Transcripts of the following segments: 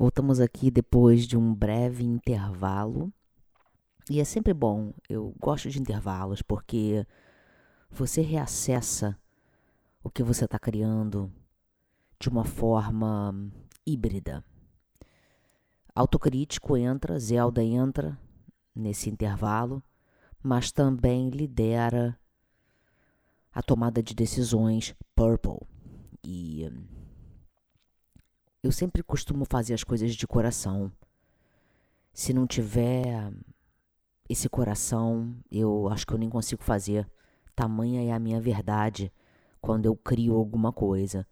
Voltamos aqui depois de um breve intervalo. E é sempre bom, eu gosto de intervalos porque você reacessa o que você está criando de uma forma híbrida. Autocrítico entra, Zelda entra nesse intervalo, mas também lidera a tomada de decisões Purple. E eu sempre costumo fazer as coisas de coração. Se não tiver esse coração, eu acho que eu nem consigo fazer. Tamanha é a minha verdade quando eu crio alguma coisa.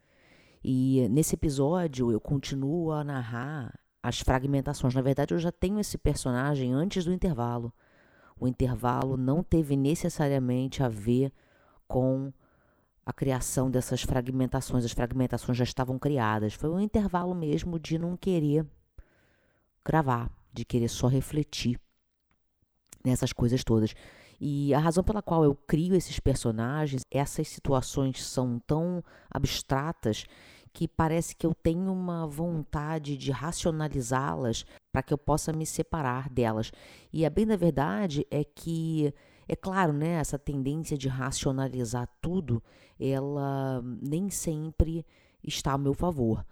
E nesse episódio eu continuo a narrar as fragmentações. Na verdade, eu já tenho esse personagem antes do intervalo. O intervalo não teve necessariamente a ver com a criação dessas fragmentações. As fragmentações já estavam criadas. Foi um intervalo mesmo de não querer gravar, de querer só refletir nessas coisas todas. E a razão pela qual eu crio esses personagens, essas situações são tão abstratas que parece que eu tenho uma vontade de racionalizá-las para que eu possa me separar delas. E a bem da verdade é que é claro, né, essa tendência de racionalizar tudo, ela nem sempre está a meu favor.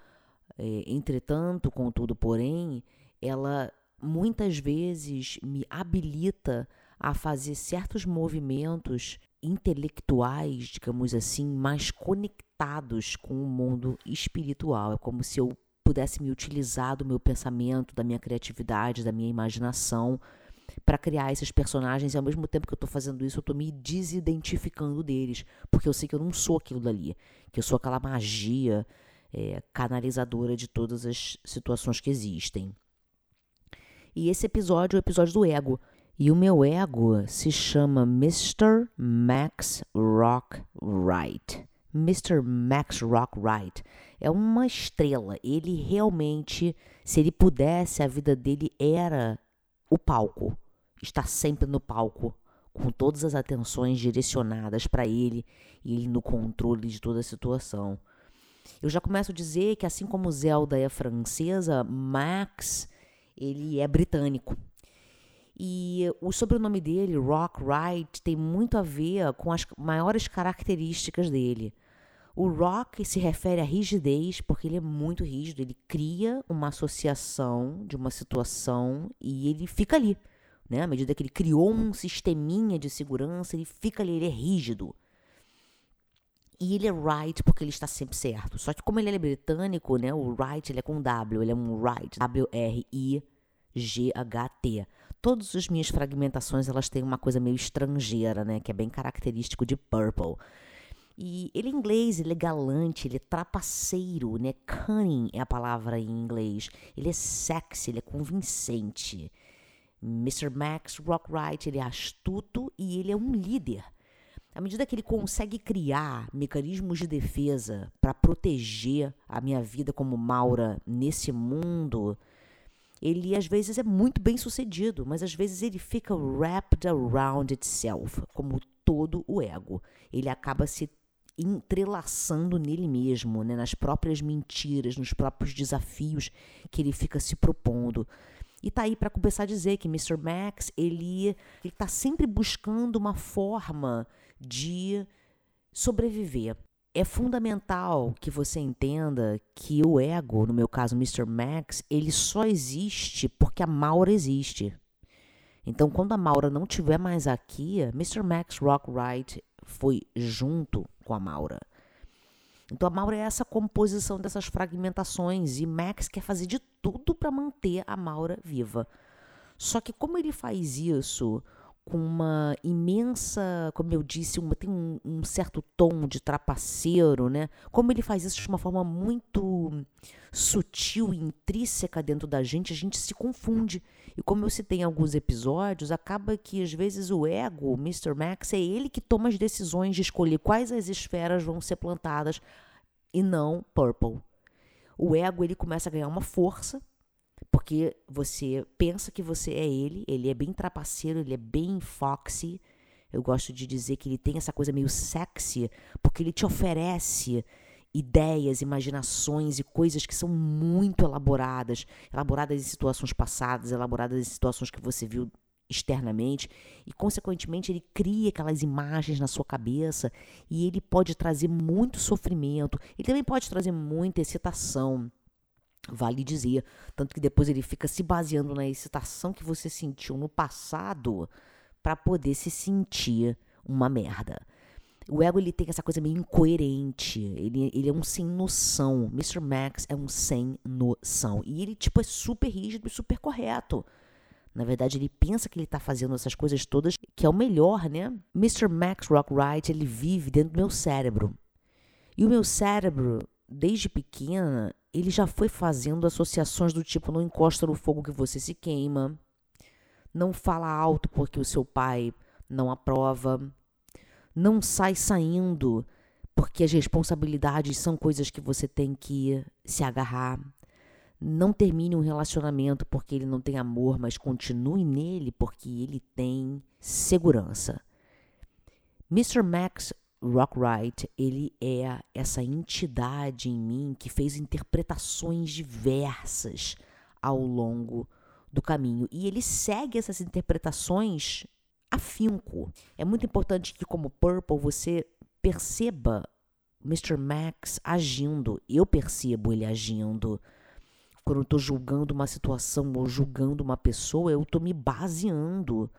É, entretanto, contudo, porém, ela muitas vezes me habilita a fazer certos movimentos intelectuais, digamos assim, mais conectados com o mundo espiritual. É como se eu pudesse me utilizar do meu pensamento, da minha criatividade, da minha imaginação para criar esses personagens e ao mesmo tempo que eu estou fazendo isso, eu estou me desidentificando deles, porque eu sei que eu não sou aquilo dali, que eu sou aquela magia é, canalizadora de todas as situações que existem. E esse episódio é o episódio do ego. E o meu ego se chama Mr. Max Rock Wright. Mr. Max Rock Wright é uma estrela. Ele realmente, se ele pudesse, a vida dele era o palco, está sempre no palco, com todas as atenções direcionadas para ele e ele no controle de toda a situação. Eu já começo a dizer que assim como Zelda é francesa, Max ele é britânico. E o sobrenome dele, Rock Wright, tem muito a ver com as maiores características dele. O rock se refere à rigidez, porque ele é muito rígido, ele cria uma associação de uma situação e ele fica ali. Né? À medida que ele criou um sisteminha de segurança, ele fica ali, ele é rígido. E ele é right porque ele está sempre certo. Só que como ele é britânico, né, o right ele é com W, ele é um right, W-R-I-G-H-T. Todas as minhas fragmentações, elas têm uma coisa meio estrangeira, né, que é bem característico de Purple. E ele é inglês, ele é galante, ele é trapaceiro, né? Cunning é a palavra em inglês. Ele é sexy, ele é convincente. Mr. Max Rockwright, ele é astuto e ele é um líder. À medida que ele consegue criar mecanismos de defesa para proteger a minha vida como Maura nesse mundo, ele às vezes é muito bem sucedido, mas às vezes ele fica wrapped around itself, como todo o ego. Ele acaba se entrelaçando nele mesmo, né, nas próprias mentiras, nos próprios desafios que ele fica se propondo. E tá aí para começar a dizer que Mr. Max, ele está sempre buscando uma forma de sobreviver. É fundamental que você entenda que o ego, no meu caso Mr. Max, ele só existe porque a Maura existe. Então, quando a Maura não estiver mais aqui, Mr. Max Rockwright foi junto com a Maura. Então a Maura é essa composição dessas fragmentações e Max quer fazer de tudo para manter a Maura viva. Só que como ele faz isso com uma imensa, como eu disse, uma, tem um, um, certo tom de trapaceiro, né? Como ele faz isso de uma forma muito sutil e intrínseca dentro da gente, a gente se confunde. E como eu citei em alguns episódios, acaba que às vezes o ego, o Mr. Max, é ele que toma as decisões de escolher quais as esferas vão ser plantadas e não Purple. O ego ele começa a ganhar uma força porque você pensa que você é ele, ele é bem trapaceiro, ele é bem foxy. Eu gosto de dizer que ele tem essa coisa meio sexy, porque ele te oferece ideias, imaginações e coisas que são muito elaboradas, elaboradas em situações passadas, elaboradas em situações que você viu externamente e consequentemente ele cria aquelas imagens na sua cabeça e ele pode trazer muito sofrimento, ele também pode trazer muita excitação. Vale dizer, tanto que depois ele fica se baseando na excitação que você sentiu no passado para poder se sentir uma merda. O ego ele tem essa coisa meio incoerente, ele, ele é um sem noção. Mr. Max é um sem noção. E ele tipo é super rígido e super correto. Na verdade, ele pensa que ele está fazendo essas coisas todas, que é o melhor, né? Mr. Max Rockwright, ele vive dentro do meu cérebro. E o meu cérebro, desde pequena, ele já foi fazendo associações do tipo: não encosta no fogo que você se queima, não fala alto porque o seu pai não aprova, não sai saindo porque as responsabilidades são coisas que você tem que se agarrar. Não termine um relacionamento porque ele não tem amor, mas continue nele porque ele tem segurança. Mr. Max Rockwright, ele é essa entidade em mim que fez interpretações diversas ao longo do caminho. E ele segue essas interpretações afinco. É muito importante que, como Purple, você perceba Mr. Max agindo. Eu percebo ele agindo. Quando eu estou julgando uma situação ou julgando uma pessoa, eu estou me baseando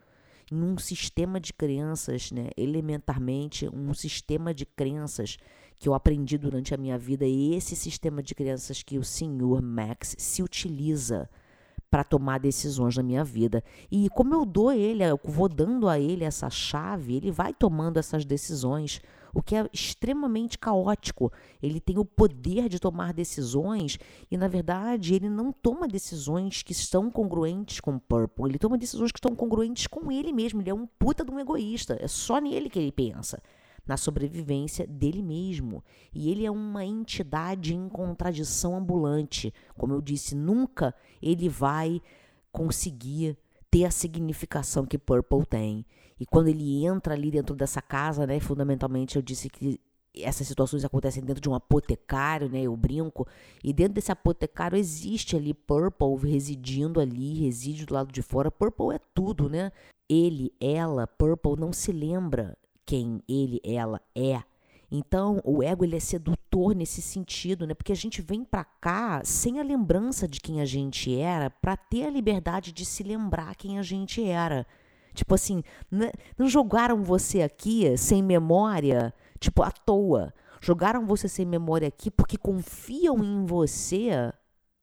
em um sistema de crenças, né? elementarmente, um sistema de crenças que eu aprendi durante a minha vida, e esse sistema de crenças que o senhor Max se utiliza para tomar decisões na minha vida. E como eu dou ele, eu vou dando a ele essa chave, ele vai tomando essas decisões o que é extremamente caótico. Ele tem o poder de tomar decisões e, na verdade, ele não toma decisões que estão congruentes com o Purple. Ele toma decisões que estão congruentes com ele mesmo. Ele é um puta de um egoísta. É só nele que ele pensa na sobrevivência dele mesmo. E ele é uma entidade em contradição ambulante. Como eu disse, nunca ele vai conseguir ter a significação que Purple tem. E quando ele entra ali dentro dessa casa, né, fundamentalmente eu disse que essas situações acontecem dentro de um apotecário, né, eu brinco, e dentro desse apotecário existe ali Purple residindo ali, reside do lado de fora. Purple é tudo, né? Ele, ela, Purple não se lembra quem ele, ela é. Então, o ego ele é sedutor nesse sentido, né? Porque a gente vem para cá sem a lembrança de quem a gente era, para ter a liberdade de se lembrar quem a gente era. Tipo assim, né, não jogaram você aqui sem memória, tipo, à toa. Jogaram você sem memória aqui porque confiam em você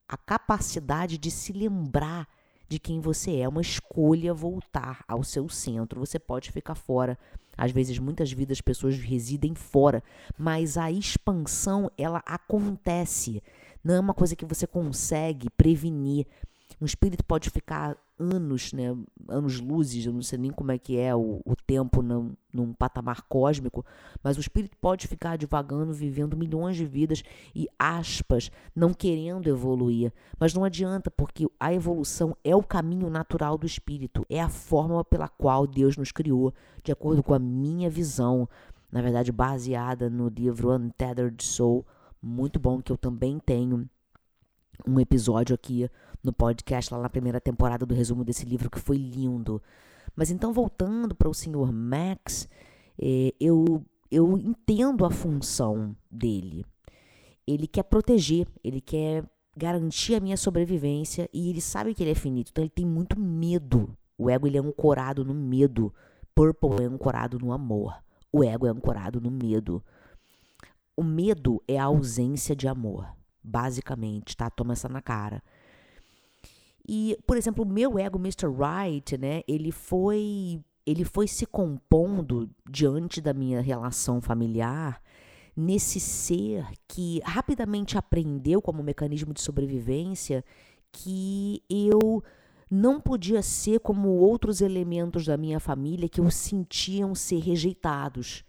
a capacidade de se lembrar de quem você é. Uma escolha voltar ao seu centro. Você pode ficar fora. Às vezes, muitas vidas, pessoas residem fora, mas a expansão ela acontece. Não é uma coisa que você consegue prevenir. Um espírito pode ficar anos, né, anos luzes, eu não sei nem como é que é o, o tempo num, num patamar cósmico, mas o espírito pode ficar divagando, vivendo milhões de vidas e aspas, não querendo evoluir. Mas não adianta, porque a evolução é o caminho natural do espírito, é a forma pela qual Deus nos criou, de acordo com a minha visão, na verdade baseada no livro Untethered Soul, muito bom que eu também tenho um episódio aqui no podcast lá na primeira temporada do resumo desse livro que foi lindo. Mas então voltando para o senhor Max, eh, eu eu entendo a função dele. Ele quer proteger, ele quer garantir a minha sobrevivência e ele sabe que ele é finito, então ele tem muito medo. O ego ele é ancorado no medo. Purple é ancorado no amor. O ego é ancorado no medo. O medo é a ausência de amor, basicamente, tá? Toma essa na cara. E, por exemplo, o meu ego, Mr. Right, né, ele foi ele foi se compondo diante da minha relação familiar nesse ser que rapidamente aprendeu como mecanismo de sobrevivência que eu não podia ser como outros elementos da minha família que o sentiam ser rejeitados.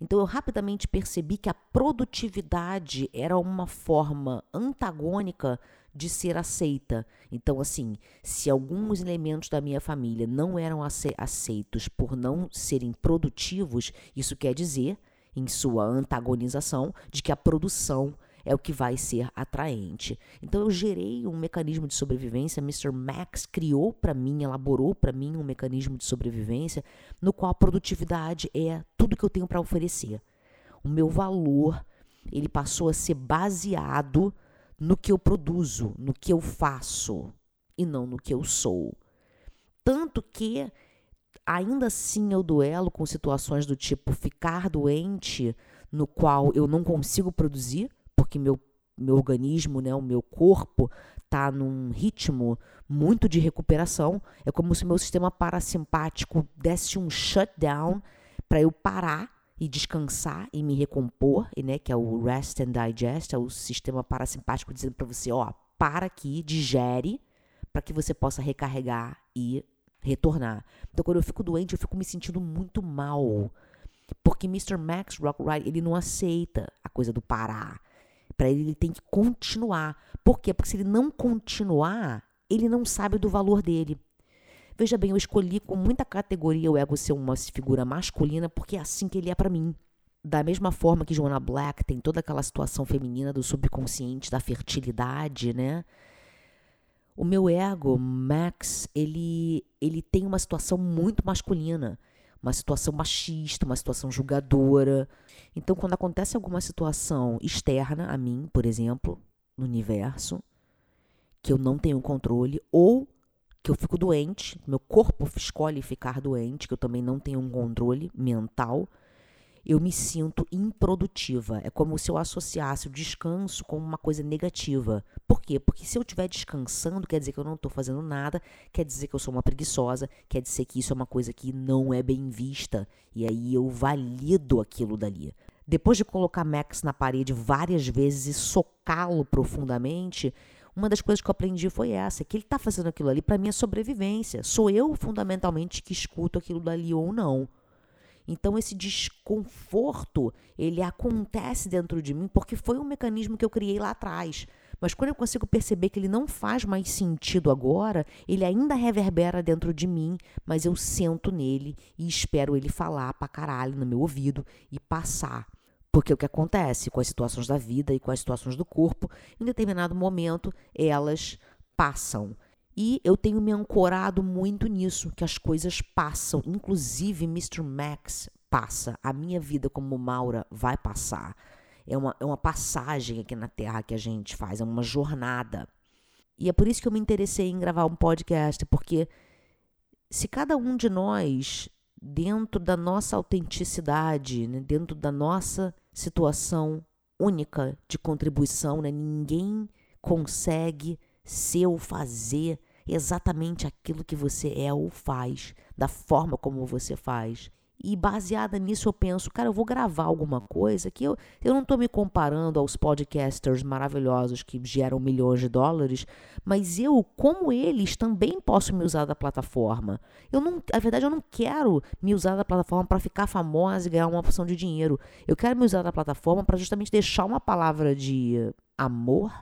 Então eu rapidamente percebi que a produtividade era uma forma antagônica de ser aceita. Então, assim, se alguns elementos da minha família não eram aceitos por não serem produtivos, isso quer dizer em sua antagonização de que a produção é o que vai ser atraente. Então eu gerei um mecanismo de sobrevivência, Mr. Max criou para mim, elaborou para mim um mecanismo de sobrevivência no qual a produtividade é tudo que eu tenho para oferecer. O meu valor, ele passou a ser baseado no que eu produzo, no que eu faço e não no que eu sou. Tanto que ainda assim eu duelo com situações do tipo ficar doente, no qual eu não consigo produzir, porque meu, meu organismo, né, o meu corpo, está num ritmo muito de recuperação. É como se meu sistema parasimpático desse um shutdown para eu parar e descansar e me recompor, e, né, que é o rest and digest, é o sistema parasimpático dizendo para você, ó, para aqui, digere, para que você possa recarregar e retornar. Então, quando eu fico doente, eu fico me sentindo muito mal. Porque Mr. Max Rockwright, ele não aceita a coisa do parar. Para ele, ele tem que continuar. Por quê? Porque se ele não continuar, ele não sabe do valor dele. Veja bem, eu escolhi com muita categoria o ego ser uma figura masculina porque é assim que ele é para mim. Da mesma forma que Joanna Black tem toda aquela situação feminina do subconsciente, da fertilidade, né? O meu ego, Max, ele, ele tem uma situação muito masculina, uma situação machista, uma situação julgadora. Então, quando acontece alguma situação externa a mim, por exemplo, no universo, que eu não tenho controle, ou que eu fico doente, meu corpo escolhe ficar doente, que eu também não tenho um controle mental, eu me sinto improdutiva. É como se eu associasse o descanso com uma coisa negativa. Por quê? Porque se eu estiver descansando, quer dizer que eu não estou fazendo nada, quer dizer que eu sou uma preguiçosa, quer dizer que isso é uma coisa que não é bem vista. E aí eu valido aquilo dali. Depois de colocar Max na parede várias vezes e socá-lo profundamente, uma das coisas que eu aprendi foi essa, que ele está fazendo aquilo ali para minha sobrevivência. Sou eu fundamentalmente que escuto aquilo dali ou não. Então esse desconforto, ele acontece dentro de mim porque foi um mecanismo que eu criei lá atrás. Mas quando eu consigo perceber que ele não faz mais sentido agora, ele ainda reverbera dentro de mim, mas eu sento nele e espero ele falar pra caralho no meu ouvido e passar. Porque o que acontece com as situações da vida e com as situações do corpo, em determinado momento elas passam. E eu tenho me ancorado muito nisso, que as coisas passam. Inclusive, Mr. Max passa. A minha vida como Maura vai passar. É uma, é uma passagem aqui na Terra que a gente faz, é uma jornada. E é por isso que eu me interessei em gravar um podcast, porque se cada um de nós, dentro da nossa autenticidade, né, dentro da nossa situação única de contribuição, né, ninguém consegue ser ou fazer exatamente aquilo que você é ou faz, da forma como você faz. E baseada nisso eu penso, cara, eu vou gravar alguma coisa que eu, eu não estou me comparando aos podcasters maravilhosos que geram milhões de dólares, mas eu, como eles, também posso me usar da plataforma. Eu não, a verdade, eu não quero me usar da plataforma para ficar famosa e ganhar uma opção de dinheiro. Eu quero me usar da plataforma para justamente deixar uma palavra de amor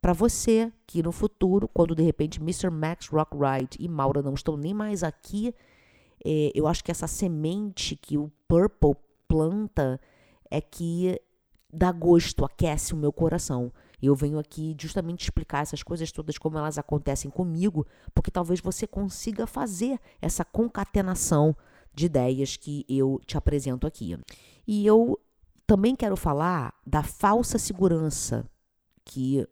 para você que no futuro, quando de repente Mr. Max Rockwright e Maura não estão nem mais aqui, é, eu acho que essa semente que o Purple planta é que dá gosto, aquece o meu coração. Eu venho aqui justamente explicar essas coisas todas como elas acontecem comigo, porque talvez você consiga fazer essa concatenação de ideias que eu te apresento aqui. E eu também quero falar da falsa segurança que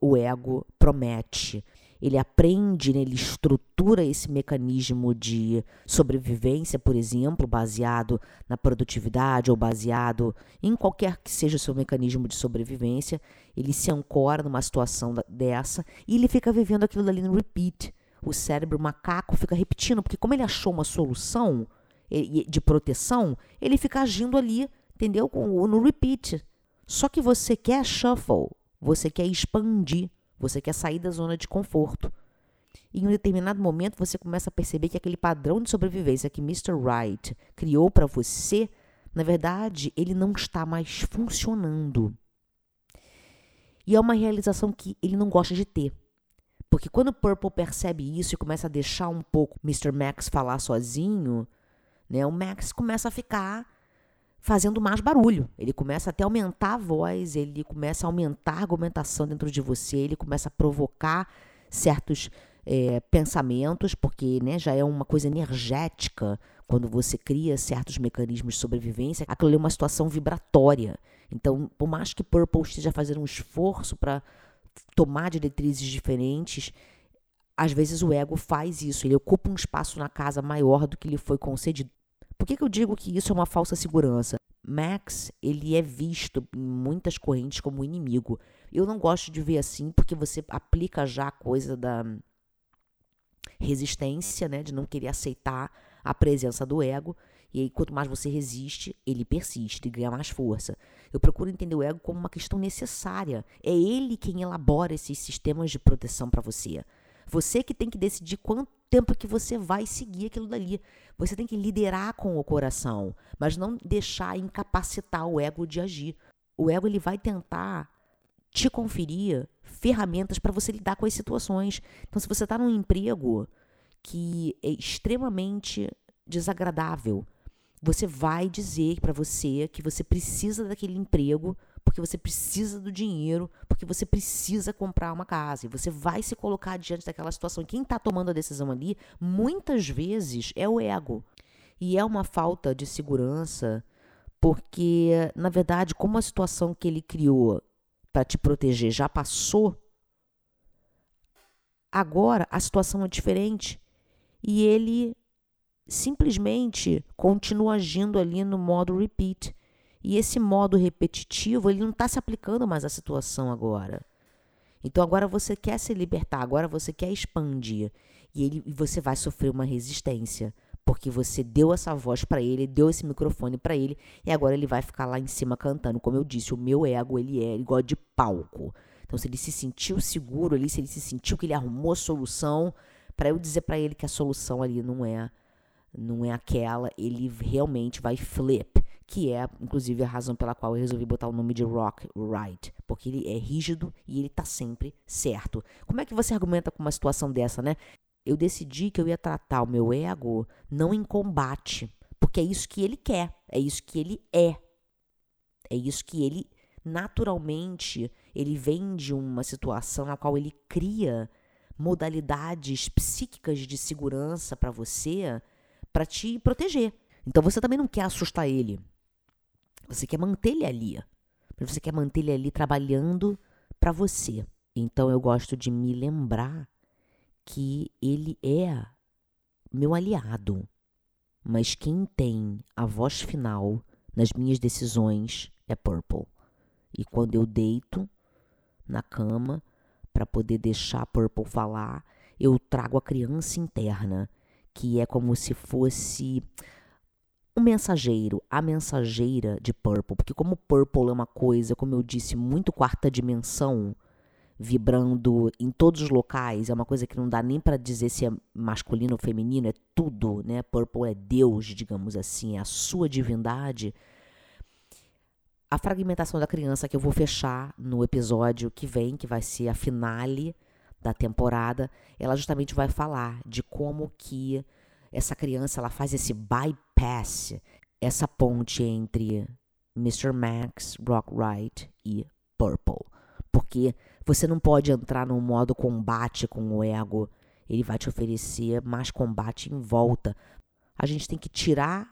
o ego promete. Ele aprende, né, ele estrutura esse mecanismo de sobrevivência, por exemplo, baseado na produtividade ou baseado em qualquer que seja o seu mecanismo de sobrevivência. Ele se ancora numa situação dessa e ele fica vivendo aquilo ali no repeat. O cérebro macaco fica repetindo, porque como ele achou uma solução de proteção, ele fica agindo ali, entendeu? No repeat. Só que você quer shuffle, você quer expandir, você quer sair da zona de conforto. Em um determinado momento você começa a perceber que aquele padrão de sobrevivência que Mr. Wright criou para você, na verdade, ele não está mais funcionando. E é uma realização que ele não gosta de ter. Porque quando Purple percebe isso e começa a deixar um pouco Mr. Max falar sozinho, né, o Max começa a ficar fazendo mais barulho. Ele começa até a aumentar a voz, ele começa a aumentar a argumentação dentro de você, ele começa a provocar certos é, pensamentos, porque né, já é uma coisa energética quando você cria certos mecanismos de sobrevivência, aquilo é uma situação vibratória. Então, por mais que Purple esteja fazendo um esforço para tomar diretrizes diferentes, às vezes o ego faz isso, ele ocupa um espaço na casa maior do que lhe foi concedido. Por que, que eu digo que isso é uma falsa segurança? Max, ele é visto em muitas correntes como inimigo. Eu não gosto de ver assim, porque você aplica já a coisa da resistência, né, de não querer aceitar a presença do ego. E aí, quanto mais você resiste, ele persiste, ele ganha mais força. Eu procuro entender o ego como uma questão necessária. É ele quem elabora esses sistemas de proteção para você. Você que tem que decidir quanto tempo que você vai seguir aquilo dali. Você tem que liderar com o coração, mas não deixar incapacitar o ego de agir. O ego ele vai tentar te conferir ferramentas para você lidar com as situações. Então, se você está num emprego que é extremamente desagradável, você vai dizer para você que você precisa daquele emprego porque você precisa do dinheiro, porque você precisa comprar uma casa. E você vai se colocar diante daquela situação. E quem está tomando a decisão ali, muitas vezes, é o ego. E é uma falta de segurança, porque, na verdade, como a situação que ele criou para te proteger já passou, agora a situação é diferente. E ele simplesmente continua agindo ali no modo repeat. E esse modo repetitivo, ele não está se aplicando mais à situação agora. Então agora você quer se libertar, agora você quer expandir. E, ele, e você vai sofrer uma resistência. Porque você deu essa voz para ele, deu esse microfone para ele, e agora ele vai ficar lá em cima cantando. Como eu disse, o meu ego, ele é igual de palco. Então, se ele se sentiu seguro ali, se ele se sentiu que ele arrumou solução, para eu dizer para ele que a solução ali não é não é aquela, ele realmente vai flip, que é inclusive a razão pela qual eu resolvi botar o nome de Rock Right, porque ele é rígido e ele tá sempre certo. Como é que você argumenta com uma situação dessa, né? Eu decidi que eu ia tratar o meu ego não em combate, porque é isso que ele quer, é isso que ele é. É isso que ele naturalmente ele vem de uma situação na qual ele cria modalidades psíquicas de segurança para você para te proteger. Então você também não quer assustar ele. Você quer manter ele ali. Mas você quer manter ele ali trabalhando para você. Então eu gosto de me lembrar que ele é meu aliado. Mas quem tem a voz final nas minhas decisões é Purple. E quando eu deito na cama para poder deixar Purple falar, eu trago a criança interna que é como se fosse um mensageiro, a mensageira de Purple, porque como Purple é uma coisa, como eu disse, muito quarta dimensão, vibrando em todos os locais, é uma coisa que não dá nem para dizer se é masculino ou feminino, é tudo, né? Purple é Deus, digamos assim, é a sua divindade. A fragmentação da criança que eu vou fechar no episódio que vem, que vai ser a finale da temporada, ela justamente vai falar de como que essa criança ela faz esse bypass, essa ponte entre Mr. Max, Rock Wright e Purple. Porque você não pode entrar no modo combate com o ego, ele vai te oferecer mais combate em volta. A gente tem que tirar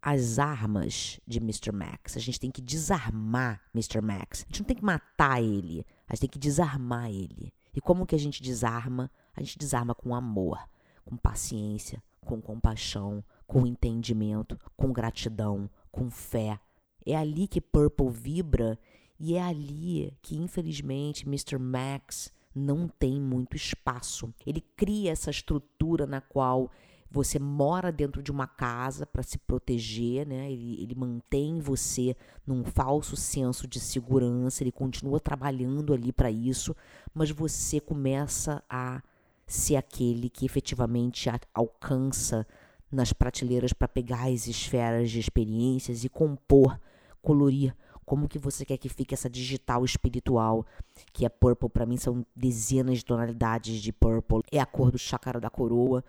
as armas de Mr. Max. A gente tem que desarmar Mr. Max. A gente não tem que matar ele, a gente tem que desarmar ele. E como que a gente desarma? A gente desarma com amor, com paciência, com compaixão, com entendimento, com gratidão, com fé. É ali que Purple vibra e é ali que, infelizmente, Mr. Max não tem muito espaço. Ele cria essa estrutura na qual você mora dentro de uma casa para se proteger, né? Ele, ele mantém você num falso senso de segurança, ele continua trabalhando ali para isso, mas você começa a ser aquele que efetivamente alcança nas prateleiras para pegar as esferas de experiências e compor, colorir. Como que você quer que fique essa digital espiritual, que é purple, para mim são dezenas de tonalidades de purple, é a cor do chácara da coroa,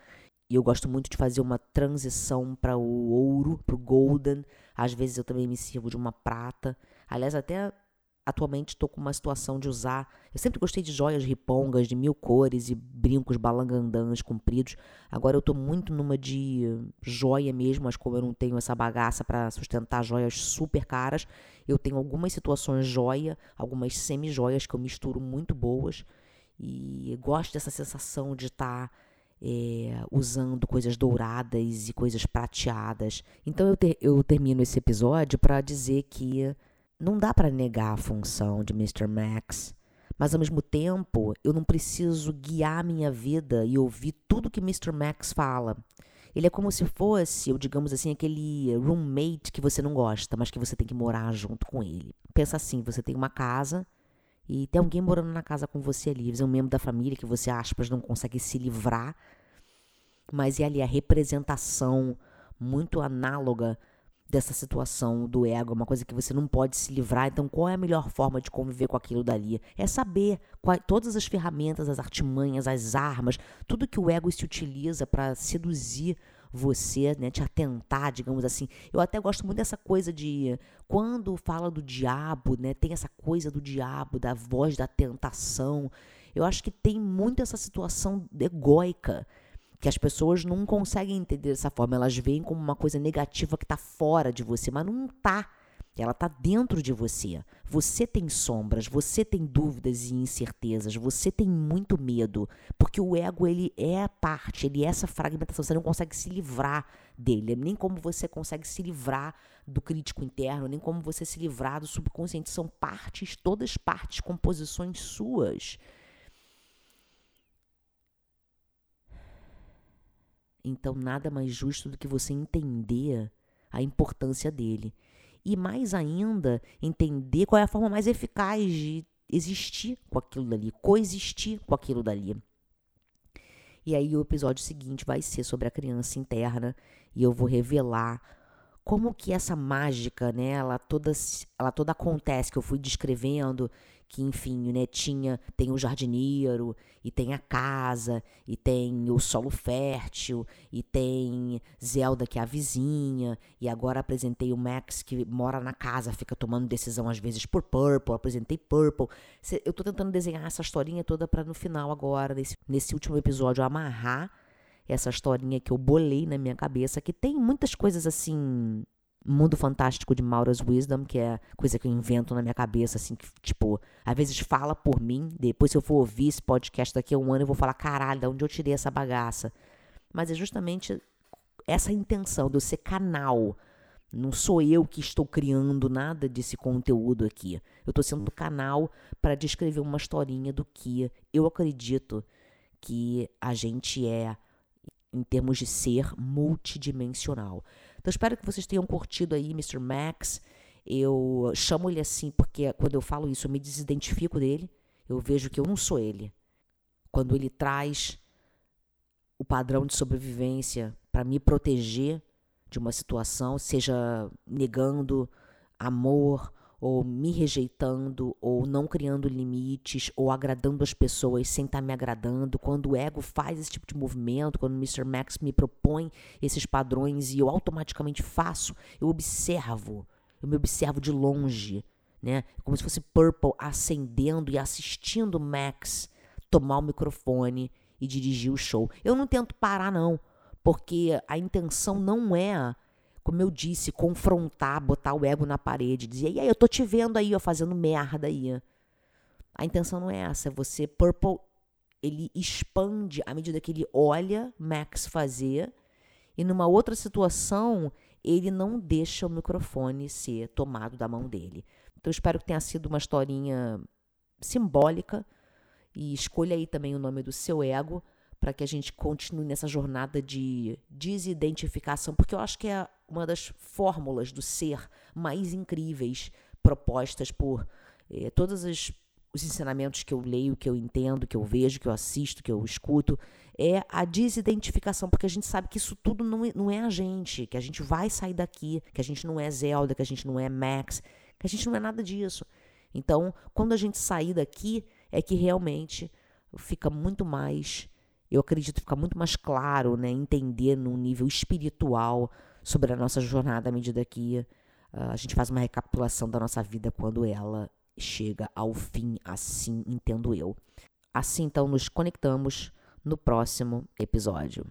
e eu gosto muito de fazer uma transição para o ouro, para o golden, Às vezes eu também me sirvo de uma prata. Aliás, até atualmente estou com uma situação de usar. Eu sempre gostei de joias ripongas, de mil cores e brincos balangandãs compridos. Agora eu estou muito numa de joia mesmo, mas como eu não tenho essa bagaça para sustentar joias super caras, eu tenho algumas situações joia, algumas semi-joias que eu misturo muito boas. E gosto dessa sensação de estar. Tá é, usando coisas douradas e coisas prateadas. Então eu, ter, eu termino esse episódio para dizer que não dá para negar a função de Mr. Max, mas ao mesmo tempo eu não preciso guiar minha vida e ouvir tudo que Mr. Max fala. Ele é como se fosse, ou digamos assim, aquele roommate que você não gosta, mas que você tem que morar junto com ele. Pensa assim, você tem uma casa e tem alguém morando na casa com você ali, é um membro da família que você, aspas, não consegue se livrar, mas é ali a representação muito análoga dessa situação do ego, uma coisa que você não pode se livrar. Então, qual é a melhor forma de conviver com aquilo dali? É saber qual, todas as ferramentas, as artimanhas, as armas, tudo que o ego se utiliza para seduzir você, né, te atentar, digamos assim. Eu até gosto muito dessa coisa de quando fala do diabo, né, tem essa coisa do diabo, da voz da tentação. Eu acho que tem muito essa situação egóica que as pessoas não conseguem entender dessa forma. Elas veem como uma coisa negativa que está fora de você, mas não está. Ela está dentro de você. Você tem sombras, você tem dúvidas e incertezas, você tem muito medo, porque o ego ele é a parte, ele é essa fragmentação. Você não consegue se livrar dele, nem como você consegue se livrar do crítico interno, nem como você se livrar do subconsciente. São partes, todas partes, composições suas. Então, nada mais justo do que você entender a importância dele. E mais ainda, entender qual é a forma mais eficaz de existir com aquilo dali, coexistir com aquilo dali. E aí, o episódio seguinte vai ser sobre a criança interna e eu vou revelar como que essa mágica, né, ela toda, ela toda acontece, que eu fui descrevendo, que enfim, né, tinha, tem o jardineiro, e tem a casa, e tem o solo fértil, e tem Zelda, que é a vizinha, e agora apresentei o Max, que mora na casa, fica tomando decisão às vezes por Purple, apresentei Purple. Eu tô tentando desenhar essa historinha toda para no final agora, nesse, nesse último episódio, amarrar essa historinha que eu bolei na minha cabeça, que tem muitas coisas assim Mundo Fantástico de Maura's Wisdom, que é coisa que eu invento na minha cabeça, assim, que, tipo, às vezes fala por mim, depois se eu for ouvir esse podcast daqui a um ano, eu vou falar, caralho, de onde eu tirei essa bagaça? Mas é justamente essa intenção de eu ser canal. Não sou eu que estou criando nada desse conteúdo aqui. Eu estou sendo canal para descrever uma historinha do que eu acredito que a gente é em termos de ser multidimensional. Então espero que vocês tenham curtido aí Mr. Max. Eu chamo ele assim porque quando eu falo isso eu me desidentifico dele. Eu vejo que eu não sou ele. Quando ele traz o padrão de sobrevivência para me proteger de uma situação, seja negando amor, ou me rejeitando, ou não criando limites, ou agradando as pessoas sem estar tá me agradando. Quando o ego faz esse tipo de movimento, quando o Mr. Max me propõe esses padrões e eu automaticamente faço, eu observo, eu me observo de longe, né? Como se fosse Purple acendendo e assistindo Max tomar o microfone e dirigir o show. Eu não tento parar, não, porque a intenção não é como eu disse, confrontar, botar o ego na parede, dizer, e aí, eu tô te vendo aí, ó, fazendo merda aí. A intenção não é essa, é você, Purple, ele expande à medida que ele olha Max fazer, e numa outra situação, ele não deixa o microfone ser tomado da mão dele. Então, espero que tenha sido uma historinha simbólica, e escolha aí também o nome do seu ego, para que a gente continue nessa jornada de desidentificação, porque eu acho que é uma das fórmulas do ser mais incríveis propostas por eh, todos os, os ensinamentos que eu leio, que eu entendo, que eu vejo, que eu assisto, que eu escuto, é a desidentificação, porque a gente sabe que isso tudo não é, não é a gente, que a gente vai sair daqui, que a gente não é Zelda, que a gente não é Max, que a gente não é nada disso. Então, quando a gente sair daqui, é que realmente fica muito mais eu acredito ficar muito mais claro, né, entender num nível espiritual sobre a nossa jornada à medida que Uh, a gente faz uma recapitulação da nossa vida quando ela chega ao fim, assim entendo eu. Assim, então, nos conectamos no próximo episódio.